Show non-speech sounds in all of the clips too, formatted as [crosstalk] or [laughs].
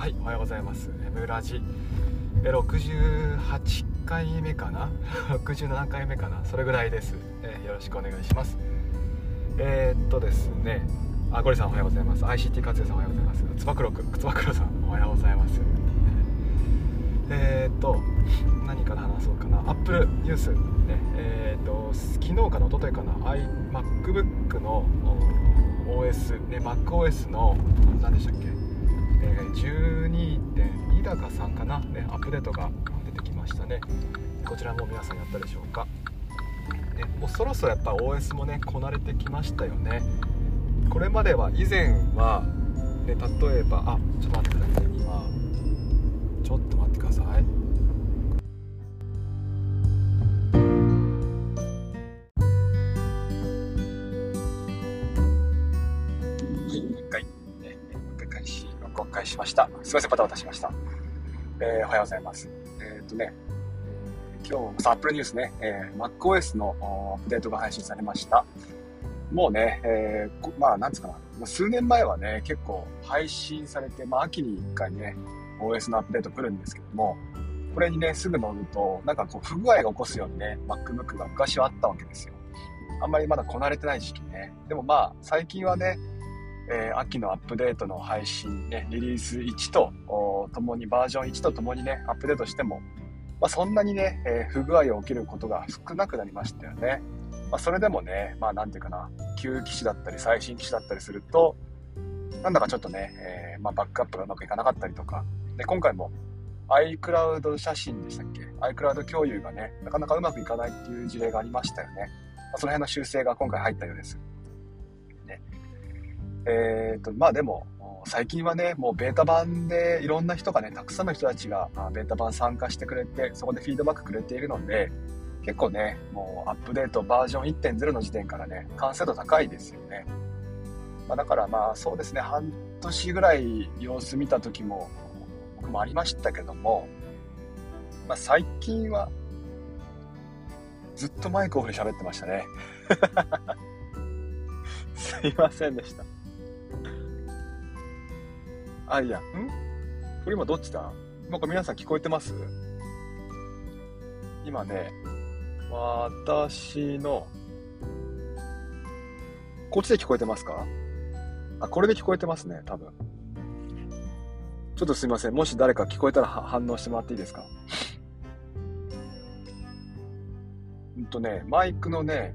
はいおはようございます「ムラジ」68回目かな？[laughs] 67回目かな？それぐらいです、えー、よろしくお願いします。えー、っとですね。あゴリさんおはようございます。ICT 活用さんおはようございます。つばくろくつばくろさんおはようございます。[laughs] えー、っと何から話そうかな？Apple ニュース。ねえー、っと昨日かな一昨日かな？iMacBook の OS ね MacOS の何でしたっけ？え12.2だか3かな、ね、アップデートが出てきましたね。こちらも皆さんやったでしょうか、ね、もうそろそろやっぱ OS もねこなれてきましたよね。これまでは以前は、ね、例えばあちょっと待ってください。今ちょっと待ってください。しました。すいません、バタバタしました。えー、おはようございます。えー、っとね、今日、アップルニュースね、えー、MacOS のアップデートが配信されました。もうね、えー、まあ、なんつうかな、数年前はね、結構配信されて、まあ、秋に1回ね、OS のアップデート来るんですけども、これにね、すぐ乗ると、なんかこう、不具合が起こすようにね、MacBook が昔はあったわけですよ。あんまりまだこなれてない時期ね。でもまあ、最近はね、えー、秋のアップデートの配信ね、リリース1とともにバージョン1とともにね、アップデートしても、まあ、そんなにね、えー、不具合が起きることが少なくなりましたよね。まあ、それでもね、まあなんていうかな、旧機種だったり最新機種だったりすると、なんだかちょっとね、えー、まあ、バックアップがうまくいかなかったりとか、で今回も iCloud 写真でしたっけ ?iCloud 共有がね、なかなかうまくいかないっていう事例がありましたよね。まあ、その辺の修正が今回入ったようです。えっ、ー、と、まあでも、最近はね、もうベータ版でいろんな人がね、たくさんの人たちがベータ版参加してくれて、そこでフィードバックくれているので、結構ね、もうアップデートバージョン1.0の時点からね、完成度高いですよね。まあ、だからまあそうですね、半年ぐらい様子見た時も僕もありましたけども、まあ、最近はずっとマイクオフで喋ってましたね。[laughs] すいませんでした。あ、いや、ん？これ今どっちだ？なんか皆さん聞こえてます？今ね、私の、こっちで聞こえてますか？あ、これで聞こえてますね、多分。ちょっとすいません。もし誰か聞こえたら反応してもらっていいですか？うんとね、マイクのね、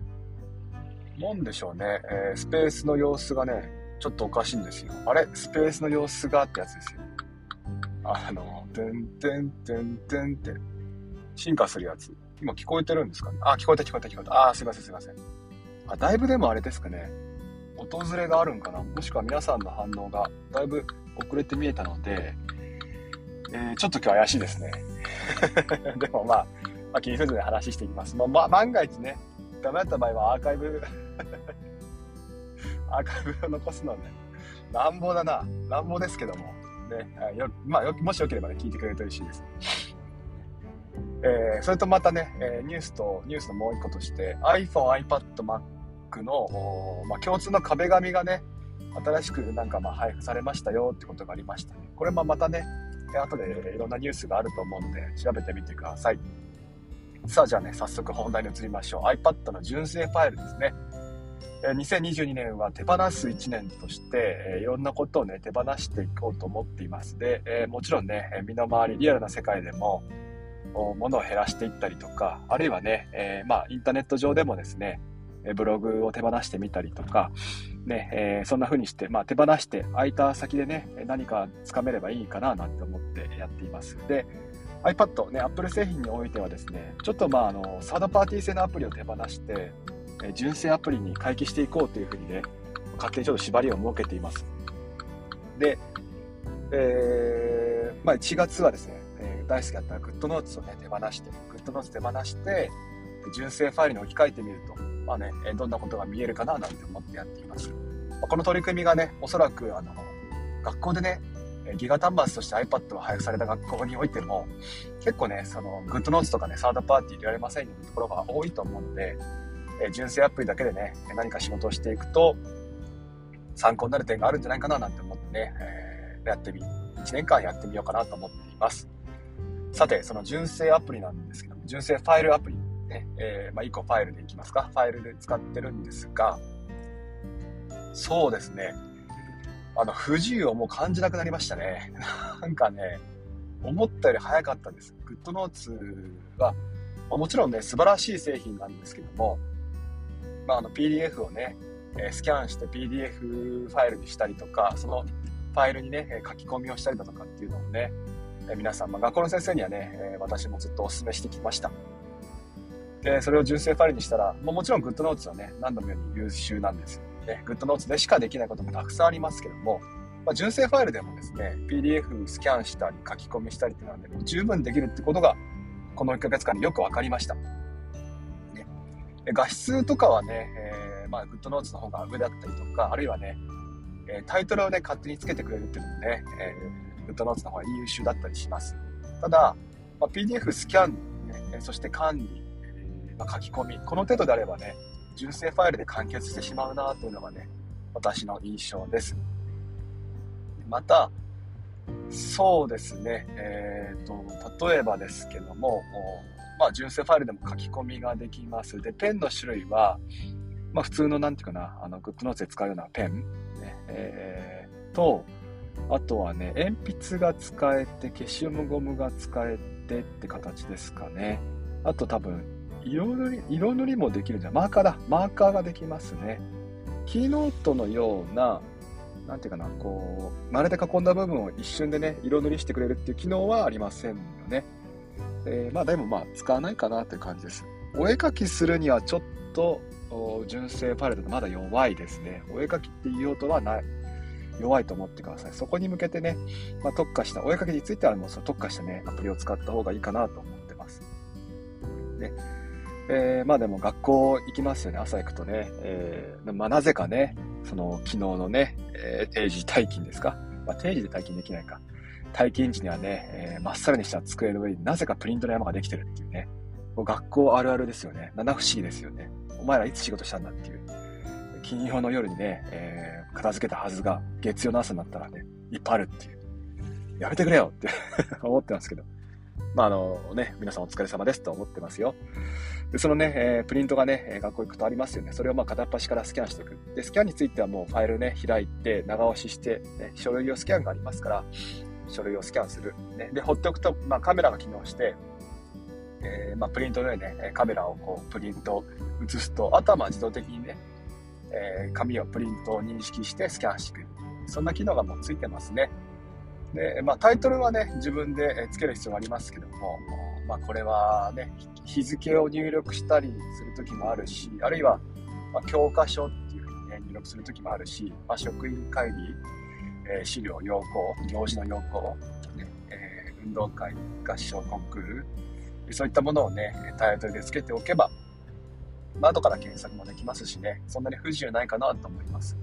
なんでしょうね、えー、スペースの様子がね、ちょっとおかしいんですよ。あれ？スペースの様子がってやつですよ。あの、てんてんてんてんって、進化するやつ。今聞こえてるんですかね？あ、聞こえた聞こえた聞こえた。あ、すいませんすいません。あ、だいぶでもあれですかね。訪れがあるんかな？もしくは皆さんの反応がだいぶ遅れて見えたので、えー、ちょっと今日怪しいですね。[laughs] でもまあ、まあ、気にせずに話していきます。まあ、まあ、万が一ね、ダメだった場合はアーカイブアーカイブを残すのはね、乱暴だな。乱暴ですけども。ね、よまあ、もしよければね、聞いてくれると嬉しいです。えー、それとまたね、えー、ニュースと、ニュースのもう一個として、iPhone、iPad、Mac の、まあ、共通の壁紙がね、新しくなんかまあ配布されましたよってことがありましたね。これもまたね、後でいろんなニュースがあると思うので、調べてみてください。さあ、じゃあね、早速本題に移りましょう。iPad の純正ファイルですね。2022年は手放す1年として、いろんなことをね、手放していこうと思っています。で、もちろんね、身の回り、リアルな世界でも、物を減らしていったりとか、あるいはね、えー、まあ、インターネット上でもですね、ブログを手放してみたりとか、ね、えー、そんな風にして、まあ、手放して空いた先でね、何かつかめればいいかななんて思ってやっています。で、iPad、ね、Apple 製品においてはですね、ちょっとまあ、あの、サードパーティー製のアプリを手放して、え純正アプリに回帰していこうというふうにね、勝手にちょっと縛りを設けています。で、えー、まあ、1月はですね、えー、大好きだった GoodNotes をね、手放して、GoodNotes 手放して、純正ファイルに置き換えてみると、まあね、どんなことが見えるかななんて思ってやっています。まあ、この取り組みがね、おそらくあの学校でね、ギガ端末として iPad が配布された学校においても、結構ね、その GoodNotes とかね、サードパーティー入れられませんよというところが多いと思うので、え純正アプリだけでね、何か仕事をしていくと、参考になる点があるんじゃないかななんて思ってね、えー、やってみ1年間やってみようかなと思っています。さて、その純正アプリなんですけども、純正ファイルアプリ、ね、えー、まあ、1個ファイルでいきますか。ファイルで使ってるんですが、そうですね。あの、不自由をもう感じなくなりましたね。[laughs] なんかね、思ったより早かったです。グッドノーツは、もちろんね、素晴らしい製品なんですけども、まあ、あの PDF をね、えスキャンして PDF ファイルにしたりとか、そのファイルにね、書き込みをしたりだとかっていうのをね、え皆さん、まあ、学校の先生にはね、え私もずっとお勧めしてきました。で、それを純正ファイルにしたら、ももちろん GoodNotes はね、何度も言うように優秀なんですよ。ね、GoodNotes でしかできないこともたくさんありますけども、まあ、純正ファイルでもですね、PDF スキャンしたり書き込みしたりっていうのはね、もう十分できるってことが、この1ヶ月間でよく分かりました。画質とかはね、えー、まあ、GoodNotes の方が上だったりとか、あるいはね、えタイトルをね、勝手につけてくれるっていうのもね、えー、GoodNotes の方が優秀だったりします。ただ、まあ、PDF スキャン、ね、そして管理、まあ、書き込み、この程度であればね、純正ファイルで完結してしまうなというのがね、私の印象です。また、そうですね、えっ、ー、と、例えばですけども、まあ、純正ファイルでも書き込みができます。で、ペンの種類は、まあ、普通の、なんていうかな、あの、グッドノーツで使うようなペン、ね、えー、と、あとはね、鉛筆が使えて、消しゴムゴムが使えてって形ですかね。あと多分、色塗り、色塗りもできるじゃんマーカーだ。マーカーができますね。キーノートのような、なんていうかな、こう、丸で囲んだ部分を一瞬でね、色塗りしてくれるっていう機能はありませんよね。えー、まあでもまあ、使わないかなという感じです。お絵描きするにはちょっと、純正パレットまだ弱いですね。お絵描きっていう用途はない。弱いと思ってください。そこに向けてね、まあ、特化した、お絵描きについてはもうそ特化したね、アプリを使った方がいいかなと思ってます。ね。えー、まあでも学校行きますよね、朝行くとね。えー、まあなぜかね、その昨日のね、えー、定時退勤ですか。まあ定時で退勤できないか。退勤時にはね、えー、まっさらにした机の上になぜかプリントの山ができてるっていうね。もう学校あるあるですよね。七不思議ですよね。お前らいつ仕事したんだっていう。金曜の夜にね、えー、片付けたはずが、月曜の朝になったらね、いっぱいあるっていう。やめてくれよって [laughs] 思ってますけど。まあ、あのね、皆さんお疲れ様ですと思ってますよ。でそのね、えー、プリントがね、学校行くとありますよね。それをまあ片っ端からスキャンしていく。で、スキャンについてはもうファイルね、開いて、長押しして、ね、書類用スキャンがありますから、書類をスキャンする。ね、で、放っておくと、まあ、カメラが機能して、えー、まあ、プリントの上にね、カメラをこう、プリント映すと、あとはまあ自動的にね、えー、紙をプリントを認識してスキャンしてくる。そんな機能がもうついてますね。で、まあ、タイトルはね、自分でつける必要がありますけども、まあ、これはね、日付を入力したりするときもあるし、あるいは、ま教科書っていうふうにね、入力するときもあるし、まあ、職員会議、え、資料、要項、行事の要項、ねえ、運動会、合唱、コンクール、そういったものをね、タイトルでつけておけば、まあ、後から検索もできますしね、そんなに不自由ないかなと思います。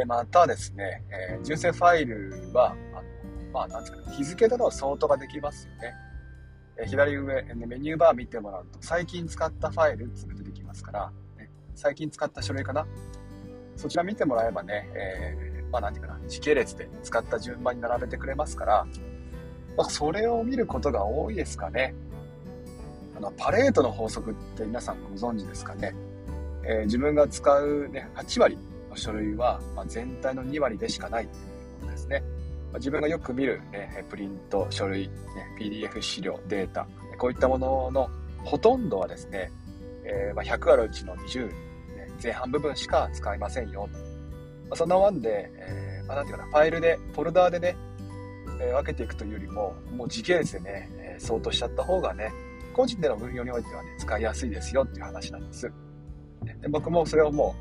えまたですね、えー、純正ファイルは、あのまあ、なんですか、日付でのソートができますよね。え左上、ね、メニューバー見てもらうと、最近使ったファイルって出てきますから、ね、最近使った書類かな。そちら見てもらえばね、えー、まあ、なんていうかな、時系列で使った順番に並べてくれますから、まあ、それを見ることが多いですかね。あの、パレードの法則って皆さんご存知ですかね。えー、自分が使うね、8割の書類は、まあ、全体の2割でしかないっていうことですね。まあ、自分がよく見る、ね、プリント、書類、ね、PDF 資料、データ、こういったもののほとんどはですね、えー、まあ、100あるうちの20、ね、前半部分しか使いませんよ。まあ、そんなワンで、えー、まあ、なんていうかな、ファイルで、フォルダーでね、えー、分けていくというよりも、もう時系列でね、えー、相当しちゃった方がね、個人での運用においてはね、使いやすいですよっていう話なんです。で僕もそれをも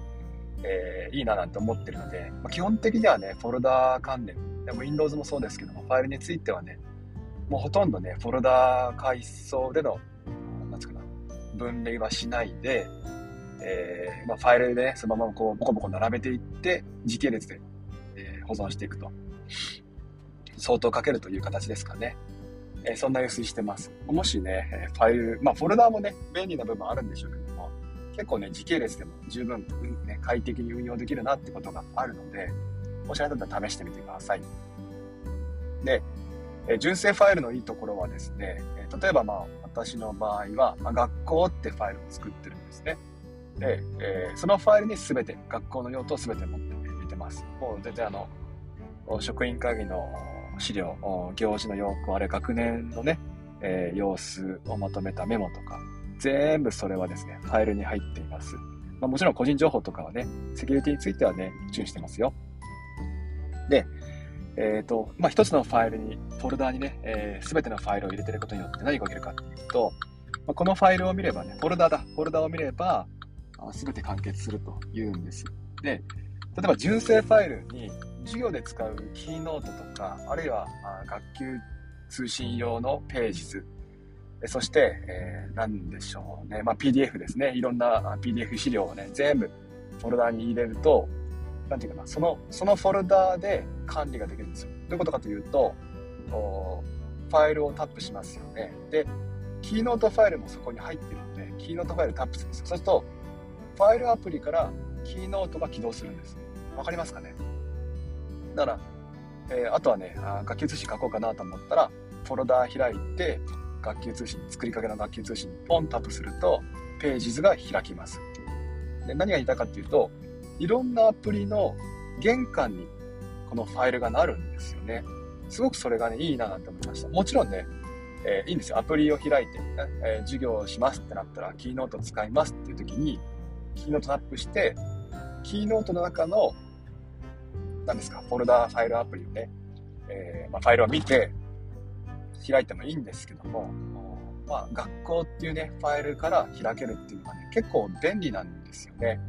う、えー、いいななんて思ってるので、まあ、基本的にはね、フォルダー関連、でも Windows もそうですけども、ファイルについてはね、もうほとんどね、フォルダー階層での、なんつうかな、分類はしないで、えー、まあ、ファイルでね、そのままこう、ボコボコ並べていって、時系列で、えー、保存していくと。相当かけるという形ですかね。えそんな様子してます。もしね、ファイル、まあ、フォルダーもね、便利な部分あるんでしょうけども、結構ね、時系列でも十分、ね、快適に運用できるなってことがあるので、もしあれだったら試してみてください。で、え純正ファイルのいいところはですね、え例えばまあ私の場合は、まあ、学校ってファイルを作ってるんですね。で、えー、そのファイルに全て、学校の用途を全て持って入れてます。もう全然あの、職員会議の資料、行事の要項、あれ学年のね、えー、様子をまとめたメモとか、全部それはですね、ファイルに入っています。まあ、もちろん個人情報とかはね、セキュリティについてはね、注意してますよ。で、えっ、ー、と、まあ、一つのファイルに、フォルダーにね、えー、全てのファイルを入れてることによって何が起きるかっていうと、まあ、このファイルを見ればね、フォルダーだ、フォルダーを見れば、全て完結するというんです。で、例えば純正ファイルに授業で使うキーノートとか、あるいは学級通信用のページ図、そして、えー、何でしょうね、まあ、PDF ですね。いろんな PDF 資料をね、全部フォルダーに入れると、なんていうかな、その、そのフォルダーで管理ができるんですよ。どういうことかというと、ファイルをタップしますよね。で、 Keynoteファイルもそこに入ってるので、 Keynoteファイルタップするんですよ。そうすると、ファイルアプリから Keynoteが起動するんです。わかりますかね？だから、えー、あとはねあ、学級通信書こうかなと思ったら、フォルダー開いて、学級通信、作りかけの学級通信にポンタップすると、ページ図が開きます。で何が言いたいかっていうと、いろんなアプリの玄関にこのファイルがなるんですよね。すごくそれがね、いいななんて思いました。もちろんね、えー、いいんですよ。アプリを開いて、ね、えー、授業をしますってなったら、キーノート使いますっていう時に、キーノートタップして、キーノートの中の、何ですか、フォルダーファイルアプリをね、えー、まあ、ファイルを見て、開いてもいいんですけども、まあ、学校っていうね、ファイルから開けるっていうのはね、結構便利なんですよね。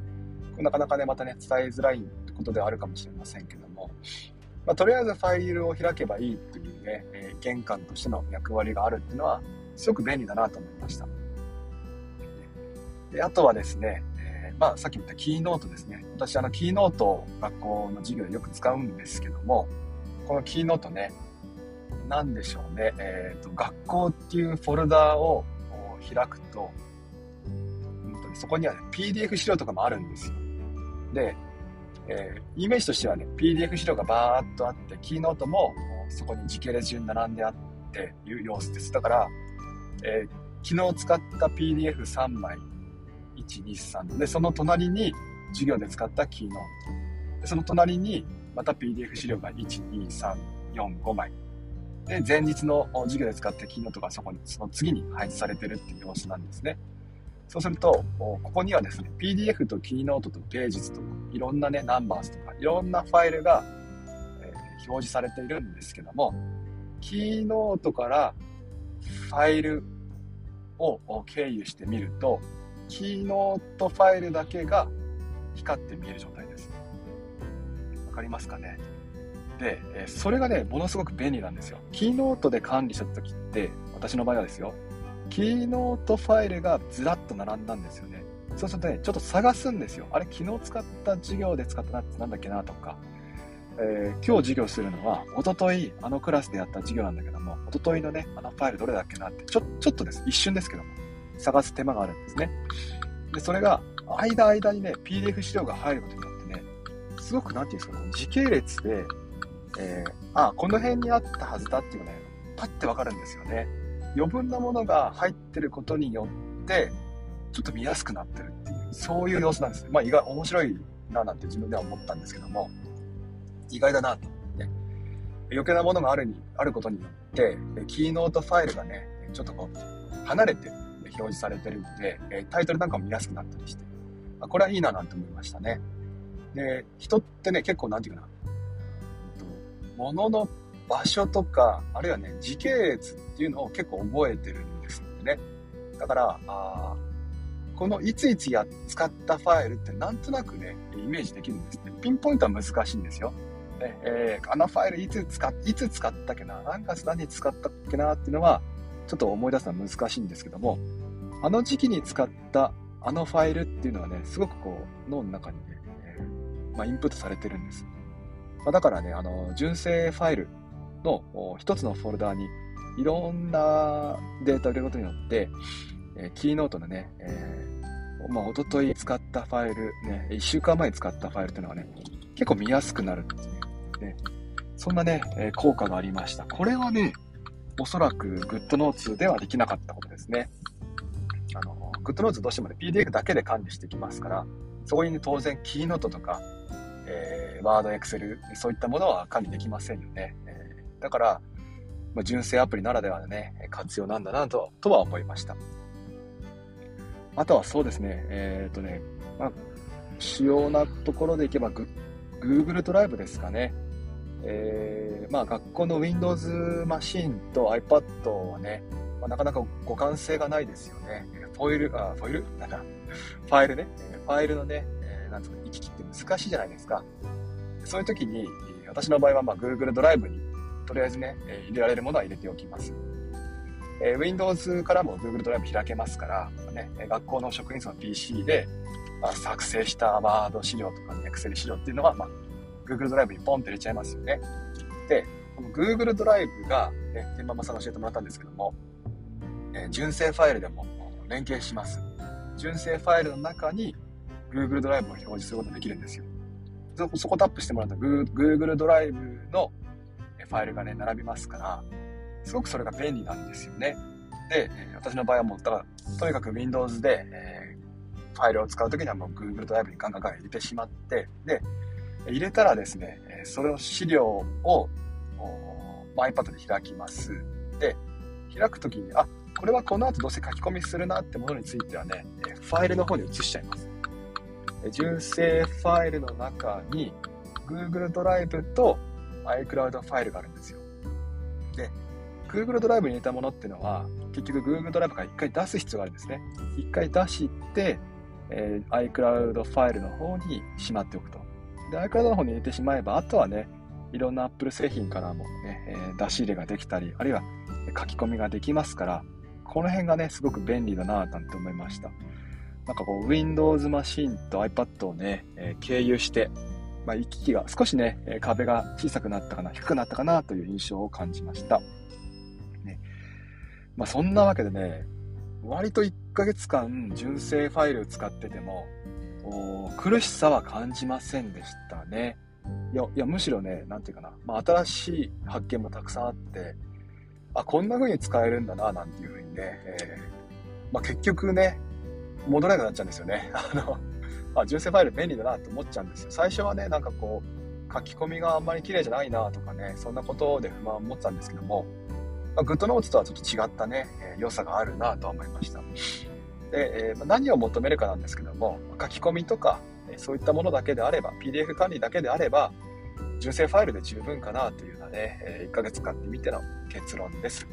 なかなかね、またね、伝えづらいことではあるかもしれませんけども、まあ、とりあえずファイルを開けばいいっていうね、えー、玄関としての役割があるっていうのは、すごく便利だなと思いました。であとはですね、まあ、さっき言ったキーノートですね。私、あの、キーノートを学校の授業でよく使うんですけども、このキーノートね、何でしょうね、えーと、学校っていうフォルダーを開くと、そこには、ね、PDF 資料とかもあるんですよ。で、えー、イメージとしてはね、PDF 資料がバーっとあって、キーノートもそこに時系列順並んであっていう様子です。だから、えー、昨日使った PDF3 枚、1、2、3で、その隣に授業で使ったキーノート。でその隣にまた PDF 資料が1、2、3、4、5枚。で、前日の授業で使ったキーノートがそこに、その次に配置されてるっていう様子なんですね。そうすると、ここにはですね、PDF とキーノートとページ図とか、いろんなね、ナンバーズとか、いろんなファイルが、えー、表示されているんですけども、Keynoteからファイルを経由してみると、 Keynoteファイルだけが光って見える状態です。わかりますかね？で、それがね、ものすごく便利なんですよ。 Keynoteで管理した時って、私の場合はですよ、 Keynoteファイルがずらっと並んだんですよね。そうするとね、ちょっと探すんですよ。あれ、昨日使った授業で使ったなってなんだっけなとか、えー、今日授業するのは、おとといあのクラスでやった授業なんだけども、おとといのね、あのファイルどれだっけなって、ちょ、ちょっとです、一瞬ですけども、探す手間があるんですね。で、それが、間間にね、PDF 資料が入ることによってね、すごく、なんていうんですか、時系列で、えー、あ、この辺にあったはずだっていうのね、パッてわかるんですよね。余分なものが入ってることによって、ちょっと見やすくなってるっていう、そういう様子なんですね。まあ意外、面白いななんて自分では思ったんですけども、意外だなと思って、余計なものがあるに、あることによって、キーノートファイルがね、ちょっとこう、離れて表示されてるので、えタイトルなんかも見やすくなったりして、あこれはいいななんて思いましたね。で、人ってね、結構なんていうかな、物の場所とか、あるいはね、時系列っていうのを結構覚えてるんですよね。だから、あこのいついつや使ったファイルってなんとなくね、イメージできるんですね。ピンポイントは難しいんですよ。えー、あのファイルいつ使いつ使ったっけな何月何に使ったっけなっていうのは、ちょっと思い出すのは難しいんですけども、あの時期に使ったあのファイルっていうのはね、すごくこう、脳の中にね、まあ、インプットされてるんです。まあ、だからね、あの、純正ファイルの一つのフォルダーにいろんなデータを入れることによって、えー、キーノートのね、えー、まあ、おととい使ったファイル、ね、1週間前に使ったファイルっていうのはね、結構見やすくなるっていうね、そんなね、え効果がありました。これはね、おそらく GoodNotes ではできなかったことですね。あの、GoodNotes どうしてもね、PDF だけで管理してきますから、そこにね、当然キーノートとか、えー、ワード、エクセル、そういったものは管理できませんよね。えー、だから、まあ、純正アプリならではのね、活用なんだなと、とは思いました。あとはそうですね、えっ、とね、まあ、主要なところでいけば、Google ドライブですかね。えー、まあ学校の Windows マシンと iPad はね、まあ、なかなか互換性がないですよね。フォイル、あ、フォイル？なんだ、ファイルね。ファイルのね、えー、なんつうか、行き来って難しいじゃないですか。そういう時に、私の場合はまあ Google ドライブにとりあえずね、入れられるものは入れておきます。えー、Windows からも Google ドライブ開けますから、ね、学校の職員室の PC で、まあ、作成したワード資料とか、ね、Excel 資料っていうのは、まあ、Google ドライブにポンって入れちゃいますよね。で、この Google ドライブが、ね、天馬さん教えてもらったんですけども、え、純正ファイルでも連携します。純正ファイルの中に Google ドライブを表示することができるんですよ。そこそこタップしてもらうと Google ドライブのファイルがね、並びますから、すごくそれが便利なんですよね。で、私の場合はもうた、だとにかく Windows で、えー、ファイルを使うときにはもう Google ドライブにガンガンガン入れてしまって、で、入れたらですね、それを資料を、iPad で開きます。で、開くときに、あ、これはこの後どうせ書き込みするなってものについてはね、ファイルの方に移しちゃいます。純正ファイルの中に Google ドライブと iCloud ファイルがあるんですよ。で、Google ドライブに入れたものっていうのは、結局 Google ドライブから一回出す必要があるんですね。一回出して、えー、iCloud ファイルの方にしまっておくと。で、iCloud の方に入れてしまえば、あとはね、いろんな Apple 製品からもね、えー、出し入れができたり、あるいは書き込みができますから、この辺がね、すごく便利だなぁなんて思いました。なんかこう、Windows マシンと iPad をね、えー、経由して、まあ、行き来が少しね、壁が小さくなったかな、低くなったかなという印象を感じました。ね。まあ、そんなわけでね、割と1ヶ月間純正ファイル使ってても、苦しさは感じませんでしたね。いや、いやむしろね、なんていうかな、まあ、新しい発見もたくさんあって、あ、こんな風に使えるんだな、なんていう風にね、えー、まあ、結局ね、戻らなくなっちゃうんですよね。[laughs] あの、あ、純正ファイル便利だなと思っちゃうんですよ。最初はね、なんかこう、書き込みがあんまり綺麗じゃないなとかね、そんなことで不満を持ってたんですけども、まあ、グッドノーツとはちょっと違ったね、えー、良さがあるなとは思いました。で、えー、何を求めるかなんですけども、書き込みとか、そういったものだけであれば、PDF 管理だけであれば、純正ファイルで十分かなというね、1ヶ月使ってみての結論です。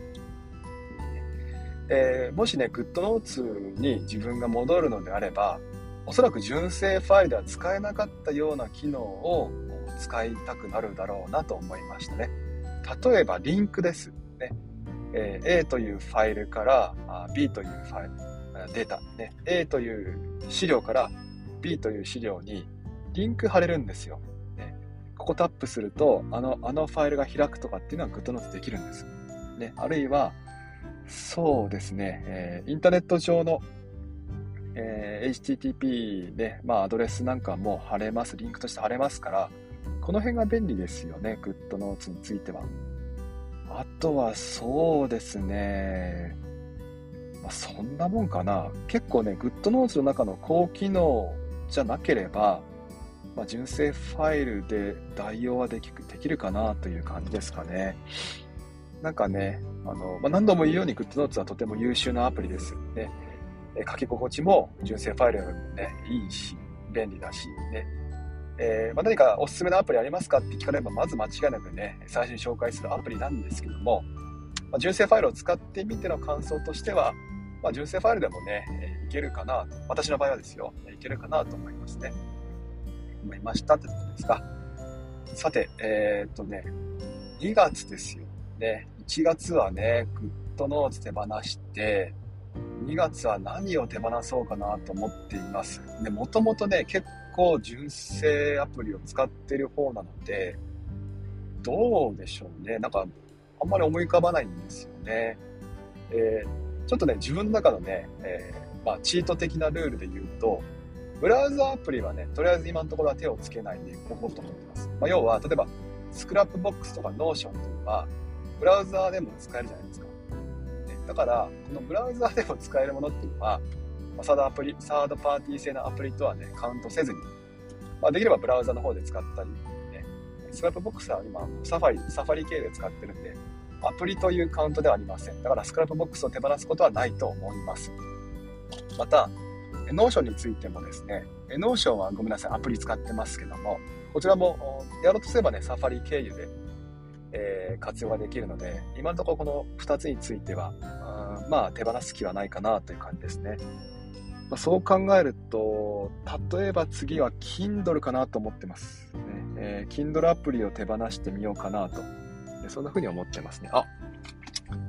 えー、もしね、GoodNotes に自分が戻るのであれば、おそらく純正ファイルでは使えなかったような機能を使いたくなるだろうなと思いましたね。例えば、リンクです。ねえー、A というファイルから B というファイル、データ、ね、A という資料から B という資料にリンク貼れるんですよ。ここタップすると、あの、あのファイルが開くとかっていうのは GoodNotes できるんです。ね、あるいは、そうですね、えー、インターネット上の、えー、HTTP で、まあ、アドレスなんかも貼れます、リンクとして貼れますから、この辺が便利ですよね、GoodNotes については。あとはそうですね、まあ、そんなもんかな。結構ね、GoodNotes の中の高機能じゃなければ、まあ、純正ファイルで代用はできできるかなという感じですかね。なんかね、あの、まあ、何度も言うように GoodNotes はとても優秀なアプリですね。え書き心地も純正ファイルよりもね、いいし、便利だし、ね。えー、まあ、何かおすすめのアプリありますかって聞かれれば、まず間違いなくね、最初に紹介するアプリなんですけども、まあ、純正ファイルを使ってみての感想としては、ま、純正ファイルでもね、いけるかなと、私の場合はですよ、いけるかなと思いますね。思いましたってことですか？さて、えー、っとね、2月ですよね。1月はね、グッドノーツ手放して、2月は何を手放そうかなと思っています。で、もともとね、結構純正アプリを使ってる方なので、どうでしょうね。なんか、あんまり思い浮かばないんですよね。えーちょっとね、自分の中のね、えー、まあ、チート的なルールで言うと、ブラウザアプリはね、とりあえず今のところは手をつけないでおこうと思ってます。まあ、要は、例えば、 Scrapboxとか Notion というのは、ブラウザーでも使えるじゃないですか。ねだから、このブラウザーでも使えるものっていうのは、サードアプリ、サードパーティー製のアプリとはね、カウントせずに、まあ、できればブラウザの方で使ったり、ね、スクラップボックスは今、サファリ、サファリ系で使ってるんで、アプリというカウントではありません。だから Scrapboxを手放すことはないと思います。また、 Notionについてもですね、 Notionはごめんなさい、アプリ使ってますけども、こちらもやろうとすればね、 Safari経由で、えー、活用ができるので、今のところこの2つについては、あまあ手放す気はないかなという感じですね。まあ、そう考えると、例えば次は Kindle かなと思ってます。ねえー、Kindle アプリを手放してみようかなと。そんな風に思ってますね。あ、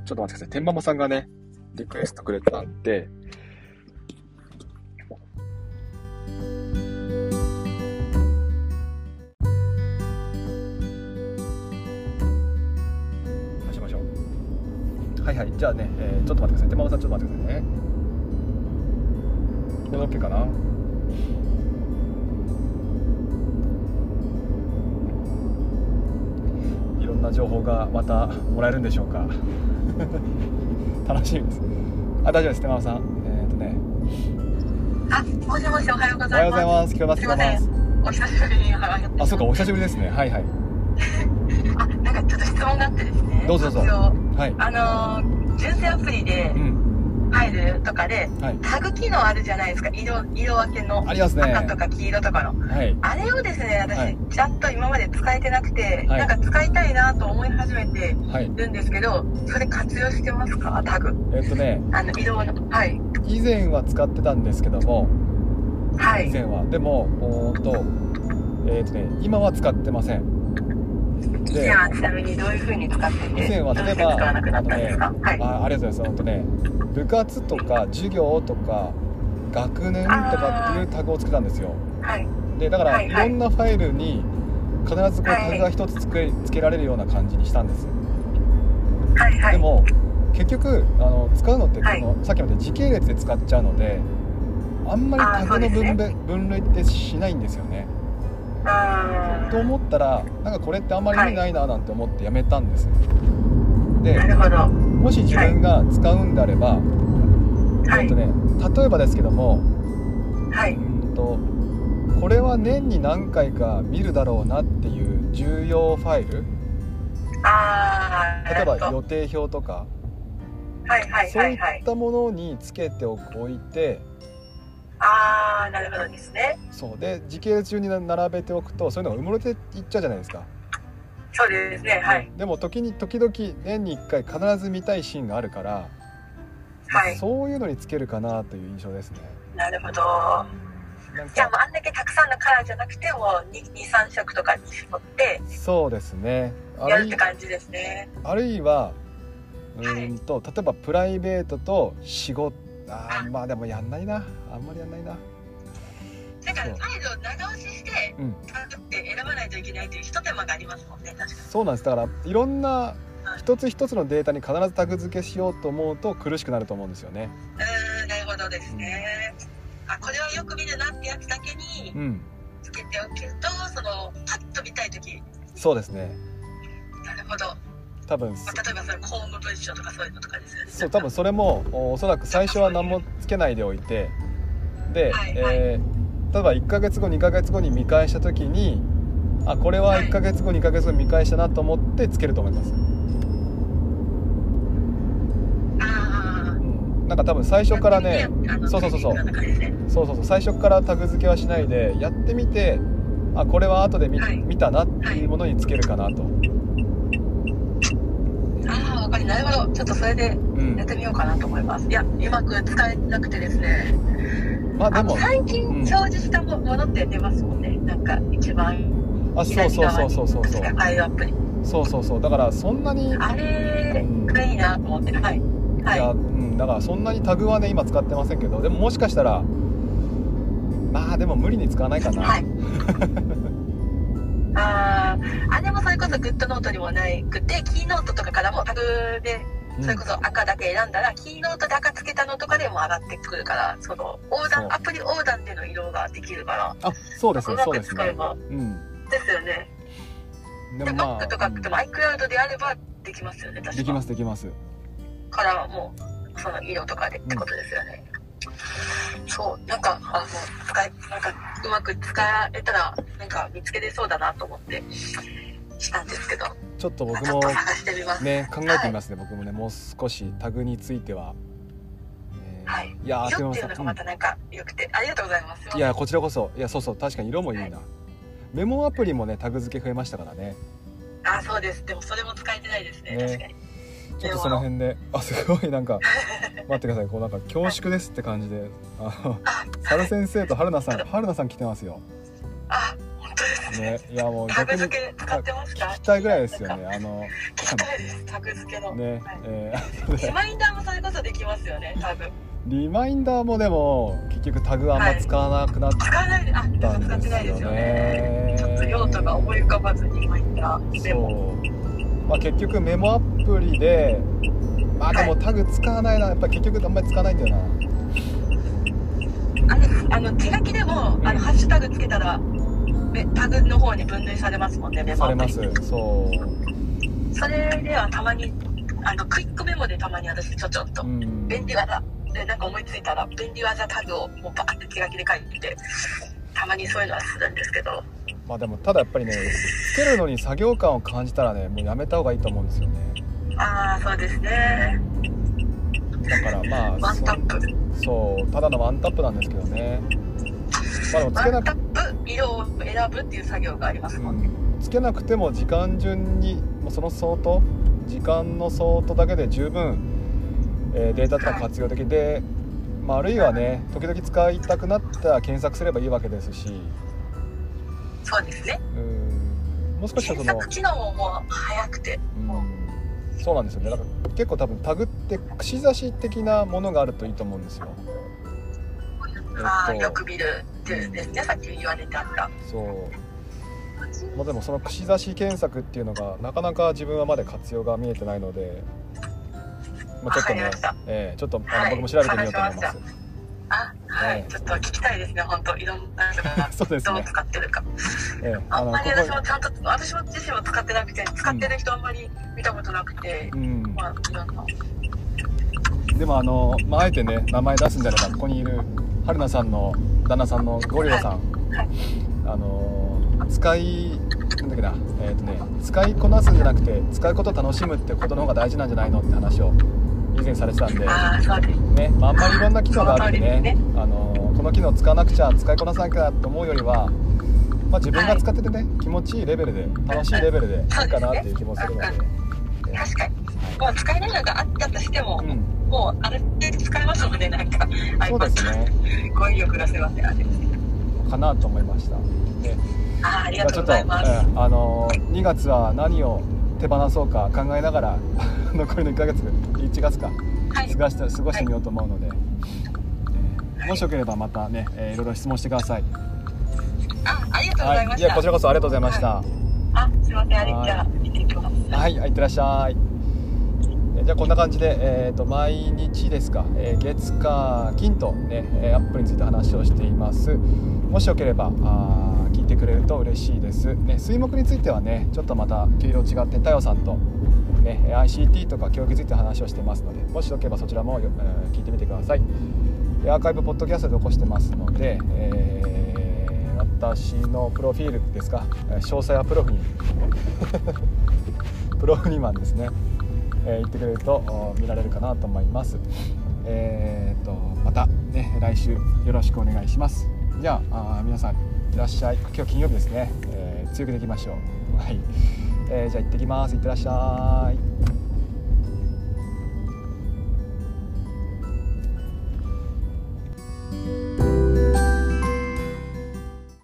ちょっと待ってください。天ママさんがね、リクエストくれたんで、はいはい。じゃあね、えー、ちょっと待ってください。天ママさんちょっと待ってくださいね。これ OK かな。いろんな情報がまたもらえるんでしょうか。[laughs] 楽しみです。あ大丈夫です。手間さん。えっ、ー、とね。あもしもしおはようございます。おはようございます。聞こえます。お久しぶりにあそうかお久しぶりですね。はいはい。あなんかちょっと質問があってですね。どうぞどうぞはい。あの純正アプリで、うん。入るとかで、はい、タグ機能あるじゃないですか。色色分けの。赤とか黄色とかの、はい、あれをですね私、はい、ちゃんと今まで使えてなくて、なんか使いたいなと思い始めてるんですけど、それ活用してますか？タグ。えっとね。あの色のはい。以前は使ってたんですけども。はい。以前は。でもおーとえっ、とね今は使ってません以前はちなみにどういうふうに使ってて以前は例えばあのね、はい、あありがとうございます本当ね部活とか授業とか学年とかっていうタグをつけたんですよ、はい、でだからいろんなファイルに必ずこうタグが1つつけつけられるような感じにしたんです、はいはい、でも結局あの使うのってこの、さっきまで時系列で使っちゃうのであんまりタグの分,、ね、分類ってしないんですよねと思ったらなんかこれってあんまり意味ないななんて思ってやめたんです、でもし自分が使うんであれば、はい、えっとね例えばですけども、はい、うんとこれは年に何回か見るだろうなっていう重要ファイル。例えば予定表とか、はいはい、そういったものにつけておいてああなるほどですね。そう。で時系列順に並べておくとそういうのが埋もれていっちゃうじゃないですか。そうですねはい。でも時に時々年に1回必ず見たいシーンがあるから、はい、そういうのにつけるかなという印象ですね。なるほど。じゃああんだけたくさんのカラーじゃなくても23色とかに絞ってそうですね。やるって感じですね。あるいはうんと、はい、例えばプライベートと仕事あまあでもやんないな。あんまりやんないな。だから再度長押しして、うん、って選ばないといけないという一手間がありますもんね確かに。そうなんです。だからいろんな一つ一つのデータに必ずタグ付けしようと思うと苦しくなると思うんですよね。うんなるほどですね、うん、あこれはよく見るなってやつだけにつけておけると、うん、そのパッと見たい時。そうですね。なるほど多分、まあ、例えばそれ公務文書とかそういうのとかですよね。そう多分それもおそらく最初は何もつけないでおいてで、はいはい、えー、例えば1ヶ月後2ヶ月後に見返した時にあこれは1ヶ月後、はい、2ヶ月後に見返したなと思ってつけると思います。なんか多分最初からねそうそうそうそう。そうそうそう。最初からタグ付けはしないでやってみてあこれは後で見たなっていうものにつけるかなと。ああわかりなるほど。ちょっとそれでやってみようかなと思います、うん、いやうまく使えなくてですね。まあでも最近表示したものって出ますもんね、うん、なんか一番あそうそうそうそうそう。そうアイアップに。そうそうそう。だからそんなにあれがいいなと思って。はい、はい、いやうん。だからそんなにタグはね今使ってませんけどでももしかしたらまあでも無理に使わないかな、はい。[laughs] ああれもそれこそグッドノートにもないくてキーノートとかからもタグでそれこそ赤だけ選んだら、キーノートで赤つけたのとかでも上がってくるからその横断アプリ横断での色ができるからあそうですねそうですね、うん、ですよね。で、でもま Mac とかあ、でも iCloud であればできますよね、確か。できますできます。からはもう、その色とかでってことですよね。そう、なんか、あの、使い、なんか、うまく使えたら、なんか見つけれそうだなと思って、したんですけど、ちょっと僕も。ね考えてみますね、僕もねもう少しタグについては、えーはい。いやー色っていうのがまたなんか良くて、ありがとうございます。うんいやこちらこそ。いやそうそう確かに色もいいな、メモアプリもねタグ付け増えましたからね。あ、そうです。でもそれも使えてないですね、ね。確かに。ちょっとその辺であすごいなんか待ってください。こうなんか恐縮ですって感じで。あのあ、春先生と春菜さん春菜さん来てますよ。あ、本当ですね。ねいやもうタグ逆に付け使ってますか？聞きたいぐらいですよね。あの聞きたいです、タグ付けの。ねはい。えーリマインダーもそれこそできますよね、タグ。リマインダーもでも結局タグあんま使わなくなっ使わない。で、あ、た使ってないですよね。ねちょっと用途が思い浮かばずにリマインダーでも。そう、まあ、結局メモアプリでまあでもタグ使わないな。やっぱり結局あんまり使わないんだよな。あれ、あの、手書きでも、あの、ハッシュタグつけたら、めタグの方に分類されますもんね、メモされまアプリす。そう。それではたまに、あの、クイックメモでたまに私ちょちょっとう、ん。便利技。でなんか思いついたら、便利技タグをもうバーって手書きで書いて、たまにそういうのはするんですけど、まあでもただやっぱりねつけるのに作業感を感じたらねもうやめた方がいいと思うんですよねああ、そうですね。だからまあワンタップ。そそうただのワンタップなんですけどねまあでもつけなくワンタップ、色を選ぶっていう作業がありますもんね。うんつけなくても時間順にもうその相当時間の相当だけで十分、えーデータとか活用できて、まあ、あるいはね時々使いたくなったら検索すればいいわけですし。そうですね。うん。もう少しはその、検索機能ももう早くて、うん、そうなんですよね。だから結構多分タグって串刺し的なものがあるといいと思うんですよ。ああ、えっと。よく見るっていうんですね、さっき言われてあった。そう。まあでもその串刺し検索っていうのがなかなか自分はまだ活用が見えてないので、まあ、ちょっとねえーちょっとあの、はい。僕も調べてみようと思いま探す。あ、はい、ええ。ちょっと聞きたいですね、本当。いろんな人が [laughs] そうですどうね。使ってるか。えーあんまりこ私もちゃんと、私も自身も使ってなくて、使ってる人あんまり見たことなくて、うん、まあ、いろんな。でもあの、まあ、あえてね名前出すんであればここにいる春菜さんの旦那さんのゴリラさん、はい。あの使いなんだっけな。えっ、とね使いこなすんじゃなくて使うことを楽しむってことの方が大事なんじゃないのって話を以前されてたんで。ねまあ、あんまりいろんな機能があるんでねその通りですあのこの機能使わなくちゃ使いこなさなきゃと思うよりは、まあ、自分が使っててね、気持ちいいレベルで楽しいレベルでい。いかなっていう気もするので、確かに。もう使えないのがあったとしても、うん、もうある程度使えますもんね、なんか。そうですね。iPad 語彙力がすいません、あれ。かなと思いました、ね、ああ、ありがとうまあちょっと、ございます。うんあの2月は何を手放そうか考えながら [laughs] 残りの1ヶ月1月かはい過。ごして過ごしてみようと思うので、えーもしよければまたね、えーいろいろ質問してください。あ、ありがとうございまはい、いやした。こちらこそありがとうございました。あ、すいません、あじゃあ、見ていきます。はい、はい、いってらっしゃい。えじゃあこんな感じで、えー、と毎日ですか、えー月火金とね、えーアップルについて話をしています。もしよければあいてくれると嬉しいです。ね、水木についてはね、ちょっとまた毛色違って太陽さんとね ICT とか教育について話をしてますので、もしよければそちらも、えー聞いてみてください。アーカイブポッドキャストで残してますので、えー私のプロフィールですか、詳細はプロフに [laughs] プロフニマンですね、えー言ってくれると見られるかなと思います。えー、とまたね来週よろしくお願いします。じゃあ皆さんってらっしゃい。今日金曜日ですね。えー強くできましょう。はい。えーじゃあ行ってきます。いってらっしゃい。